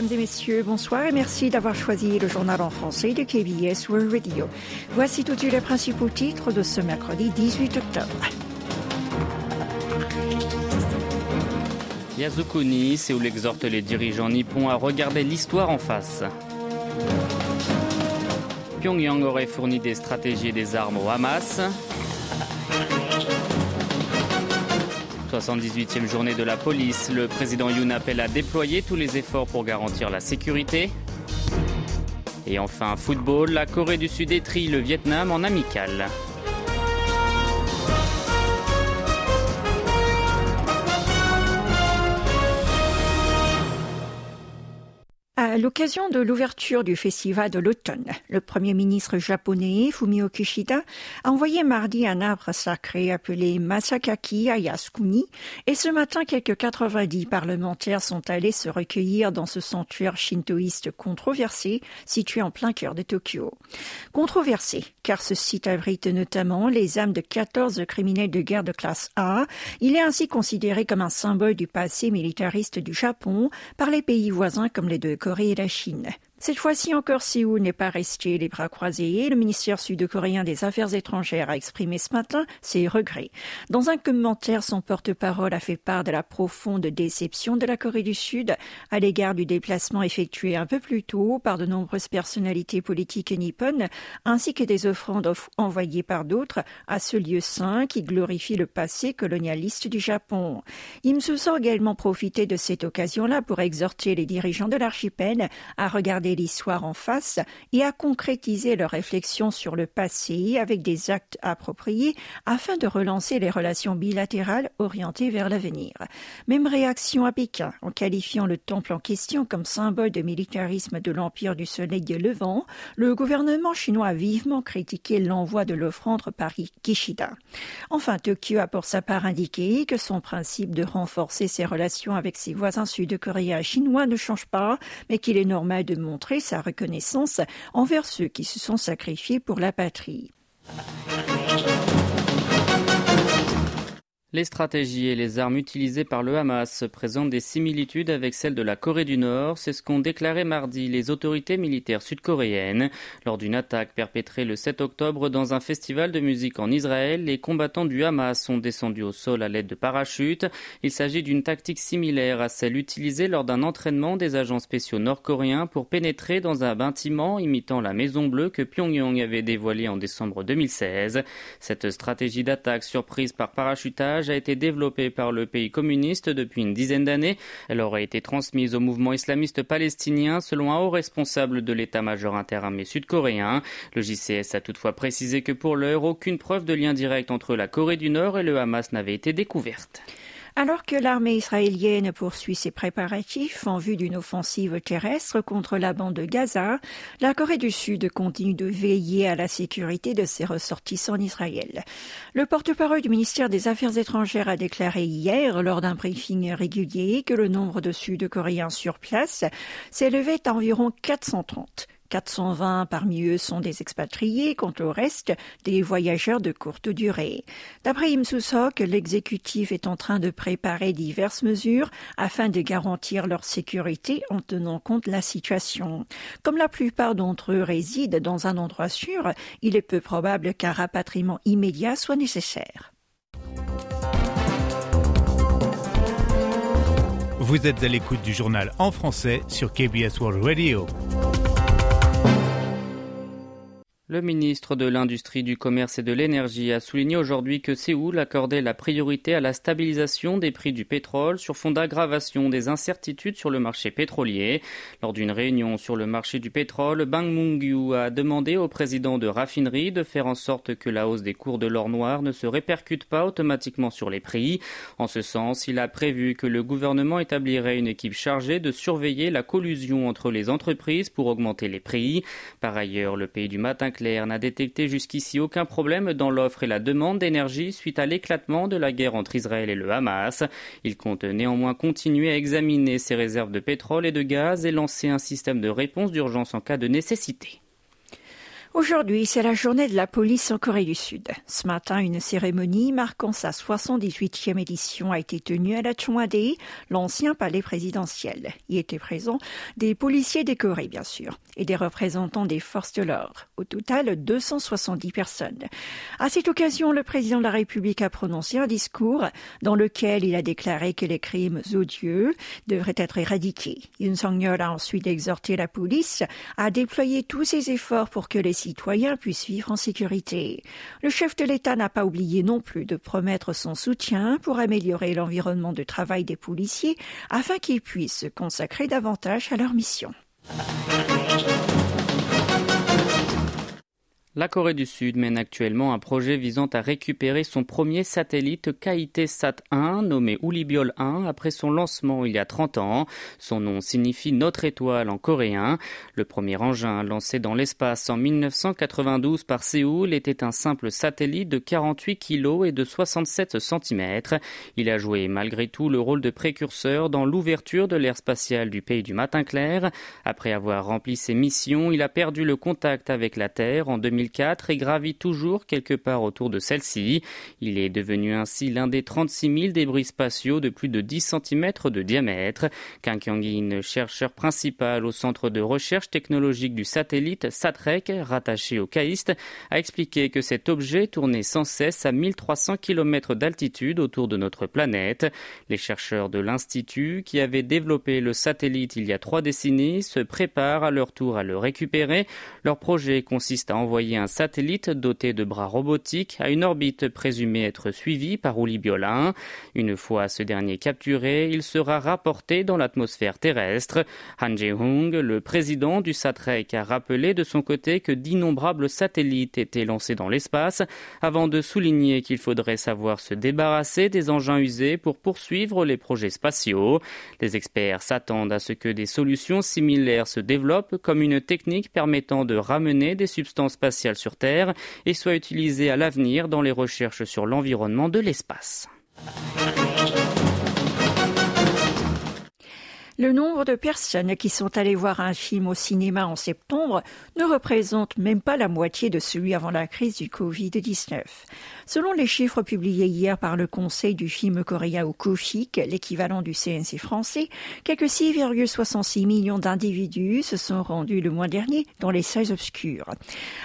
Mesdames et messieurs, bonsoir et merci d'avoir choisi le journal en français de KBS World Radio. Voici tout de suite les principaux titres de ce mercredi 18 octobre. Yasukuni, Séoul exhorte les dirigeants nippons à regarder l'histoire en face. Pyongyang aurait fourni des stratégies et des armes au Hamas. 78e journée de la police, le président Yoon appelle à déployer tous les efforts pour garantir la sécurité. Et enfin, football, la Corée du Sud étrie le Vietnam en amical. À l'occasion de l'ouverture du festival de l'automne, le premier ministre japonais Fumio Kishida a envoyé mardi un arbre sacré appelé Masakaki Ayasukuni et ce matin quelques 90 parlementaires sont allés se recueillir dans ce sanctuaire shintoïste controversé situé en plein cœur de Tokyo. Controversé car ce site abrite notamment les âmes de 14 criminels de guerre de classe A. Il est ainsi considéré comme un symbole du passé militariste du Japon par les pays voisins comme les deux Corées et la Chine. Cette fois-ci encore, Séoul n'est pas resté les bras croisés. Le ministère sud-coréen des Affaires étrangères a exprimé ce matin ses regrets. Dans un commentaire, son porte-parole a fait part de la profonde déception de la Corée du Sud à l'égard du déplacement effectué un peu plus tôt par de nombreuses personnalités politiques nippones, ainsi que des offrandes envoyées par d'autres à ce lieu saint qui glorifie le passé colonialiste du Japon. Im Suso a également profité de cette occasion-là pour exhorter les dirigeants de l'archipel à regarder l'histoire en face et à concrétiser leurs réflexions sur le passé avec des actes appropriés afin de relancer les relations bilatérales orientées vers l'avenir. Même réaction à Pékin en qualifiant le temple en question comme symbole de militarisme de l'Empire du Soleil levant, le gouvernement chinois a vivement critiqué l'envoi de l'offrande par Kishida. Enfin, Tokyo a pour sa part indiqué que son principe de renforcer ses relations avec ses voisins sud-coréens chinois ne change pas, mais qu'il est normal de montrer sa reconnaissance envers ceux qui se sont sacrifiés pour la patrie. Les stratégies et les armes utilisées par le Hamas présentent des similitudes avec celles de la Corée du Nord, c'est ce qu'ont déclaré mardi les autorités militaires sud-coréennes. Lors d'une attaque perpétrée le 7 octobre dans un festival de musique en Israël, les combattants du Hamas sont descendus au sol à l'aide de parachutes. Il s'agit d'une tactique similaire à celle utilisée lors d'un entraînement des agents spéciaux nord-coréens pour pénétrer dans un bâtiment imitant la Maison Bleue que Pyongyang avait dévoilée en décembre 2016. Cette stratégie d'attaque surprise par parachutage a été développée par le pays communiste depuis une dizaine d'années. Elle aurait été transmise au mouvement islamiste palestinien selon un haut responsable de l'état-major interarmé sud-coréen. Le JCS a toutefois précisé que pour l'heure, aucune preuve de lien direct entre la Corée du Nord et le Hamas n'avait été découverte. Alors que l'armée israélienne poursuit ses préparatifs en vue d'une offensive terrestre contre la bande de Gaza, la Corée du Sud continue de veiller à la sécurité de ses ressortissants en Israël. Le porte-parole du ministère des Affaires étrangères a déclaré hier, lors d'un briefing régulier, que le nombre de Sud-Coréens sur place s'élevait à environ 430. 420 parmi eux sont des expatriés, quant au reste, des voyageurs de courte durée. D'après Im Susok, l'exécutif est en train de préparer diverses mesures afin de garantir leur sécurité en tenant compte de la situation. Comme la plupart d'entre eux résident dans un endroit sûr, il est peu probable qu'un rapatriement immédiat soit nécessaire. Vous êtes à l'écoute du journal en français sur KBS World Radio. Le ministre de l'Industrie, du Commerce et de l'Énergie a souligné aujourd'hui que Séoul accordait la priorité à la stabilisation des prix du pétrole sur fond d'aggravation des incertitudes sur le marché pétrolier. Lors d'une réunion sur le marché du pétrole, Bang Mungyu a demandé au président de raffinerie de faire en sorte que la hausse des cours de l'or noir ne se répercute pas automatiquement sur les prix. En ce sens, il a prévu que le gouvernement établirait une équipe chargée de surveiller la collusion entre les entreprises pour augmenter les prix. Par ailleurs, le pays du matin Clair n'a détecté jusqu'ici aucun problème dans l'offre et la demande d'énergie suite à l'éclatement de la guerre entre Israël et le Hamas. Il compte néanmoins continuer à examiner ses réserves de pétrole et de gaz et lancer un système de réponse d'urgence en cas de nécessité. Aujourd'hui, c'est la journée de la police en Corée du Sud. Ce matin, une cérémonie marquant sa 78e édition a été tenue à la Chungwa-dae, l'ancien palais présidentiel. Y étaient présents des policiers décorés, bien sûr, et des représentants des forces de l'ordre. Au total, 270 personnes. À cette occasion, le président de la République a prononcé un discours dans lequel il a déclaré que les crimes odieux devraient être éradiqués. Yoon Song-yeol a ensuite exhorté la police à déployer tous ses efforts pour que les citoyens puissent vivre en sécurité. Le chef de l'État n'a pas oublié non plus de promettre son soutien pour améliorer l'environnement de travail des policiers afin qu'ils puissent se consacrer davantage à leur mission. La Corée du Sud mène actuellement un projet visant à récupérer son premier satellite KIT-SAT-1 nommé Ulibiol 1 après son lancement il y a 30 ans. Son nom signifie notre étoile en coréen. Le premier engin lancé dans l'espace en 1992 par Séoul était un simple satellite de 48 kg et de 67 cm. Il a joué malgré tout le rôle de précurseur dans l'ouverture de l'ère spatiale du pays du matin clair. Après avoir rempli ses missions, il a perdu le contact avec la Terre en 2000 et gravit toujours quelque part autour de celle-ci. Il est devenu ainsi l'un des 36 000 débris spatiaux de plus de 10 cm de diamètre. Kang chercheur principal au centre de recherche technologique du satellite SATREC, rattaché au CAIST, a expliqué que cet objet tournait sans cesse à 1300 km d'altitude autour de notre planète. Les chercheurs de l'Institut, qui avaient développé le satellite il y a trois décennies, se préparent à leur tour à le récupérer. Leur projet consiste à envoyer un satellite doté de bras robotiques à une orbite présumée être suivie par Biola. Une fois ce dernier capturé, il sera rapporté dans l'atmosphère terrestre. Han Jae-hung, le président du SATREC, a rappelé de son côté que d'innombrables satellites étaient lancés dans l'espace avant de souligner qu'il faudrait savoir se débarrasser des engins usés pour poursuivre les projets spatiaux. Les experts s'attendent à ce que des solutions similaires se développent comme une technique permettant de ramener des substances spatiales sur Terre et soit utilisé à l'avenir dans les recherches sur l'environnement de l'espace. Le nombre de personnes qui sont allées voir un film au cinéma en septembre ne représente même pas la moitié de celui avant la crise du Covid-19. Selon les chiffres publiés hier par le Conseil du film coréen au KOFIK, l'équivalent du CNC français, quelques 6,66 millions d'individus se sont rendus le mois dernier dans les salles obscures.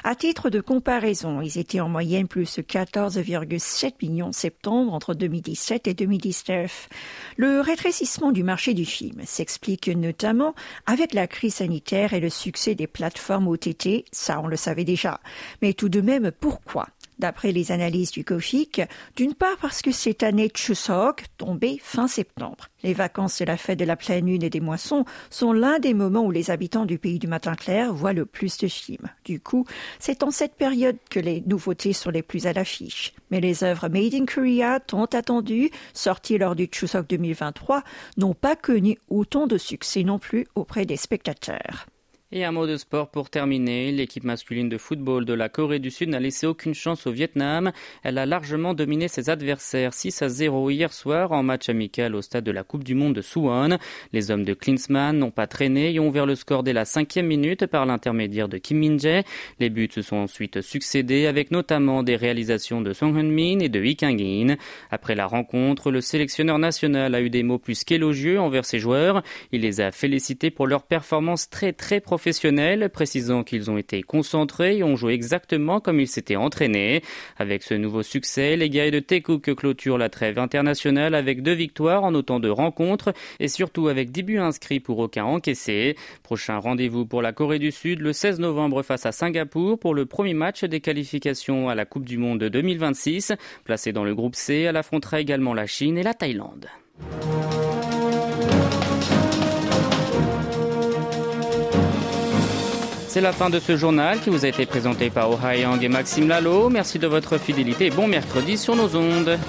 À titre de comparaison, ils étaient en moyenne plus de 14,7 millions septembre entre 2017 et 2019. Le rétrécissement du marché du film, explique notamment avec la crise sanitaire et le succès des plateformes OTT, ça on le savait déjà. Mais tout de même, pourquoi D'après les analyses du COFIC, d'une part parce que cette année Chuseok tombait fin septembre. Les vacances et la fête de la pleine lune et des moissons sont l'un des moments où les habitants du pays du matin clair voient le plus de films. Du coup, c'est en cette période que les nouveautés sont les plus à l'affiche. Mais les œuvres Made in Korea, tant attendues, sorties lors du Chuseok 2023, n'ont pas connu autant de succès non plus auprès des spectateurs. Et un mot de sport pour terminer. L'équipe masculine de football de la Corée du Sud n'a laissé aucune chance au Vietnam. Elle a largement dominé ses adversaires 6 à 0 hier soir en match amical au stade de la Coupe du Monde de Suwon. Les hommes de Klinsmann n'ont pas traîné et ont ouvert le score dès la cinquième minute par l'intermédiaire de Kim Min-jae. Les buts se sont ensuite succédés avec notamment des réalisations de Song Hyun-min et de Lee Kang-in. Après la rencontre, le sélectionneur national a eu des mots plus qu'élogieux envers ses joueurs. Il les a félicités pour leur performance très très professionnels, précisant qu'ils ont été concentrés et ont joué exactement comme ils s'étaient entraînés. Avec ce nouveau succès, les guerriers de Tekouk clôturent la trêve internationale avec deux victoires en autant de rencontres et surtout avec dix buts inscrits pour aucun encaissé. Prochain rendez-vous pour la Corée du Sud le 16 novembre face à Singapour pour le premier match des qualifications à la Coupe du Monde 2026. Placé dans le groupe C, elle affrontera également la Chine et la Thaïlande. C'est la fin de ce journal qui vous a été présenté par Oh Yang et Maxime Lalo. Merci de votre fidélité bon mercredi sur nos ondes.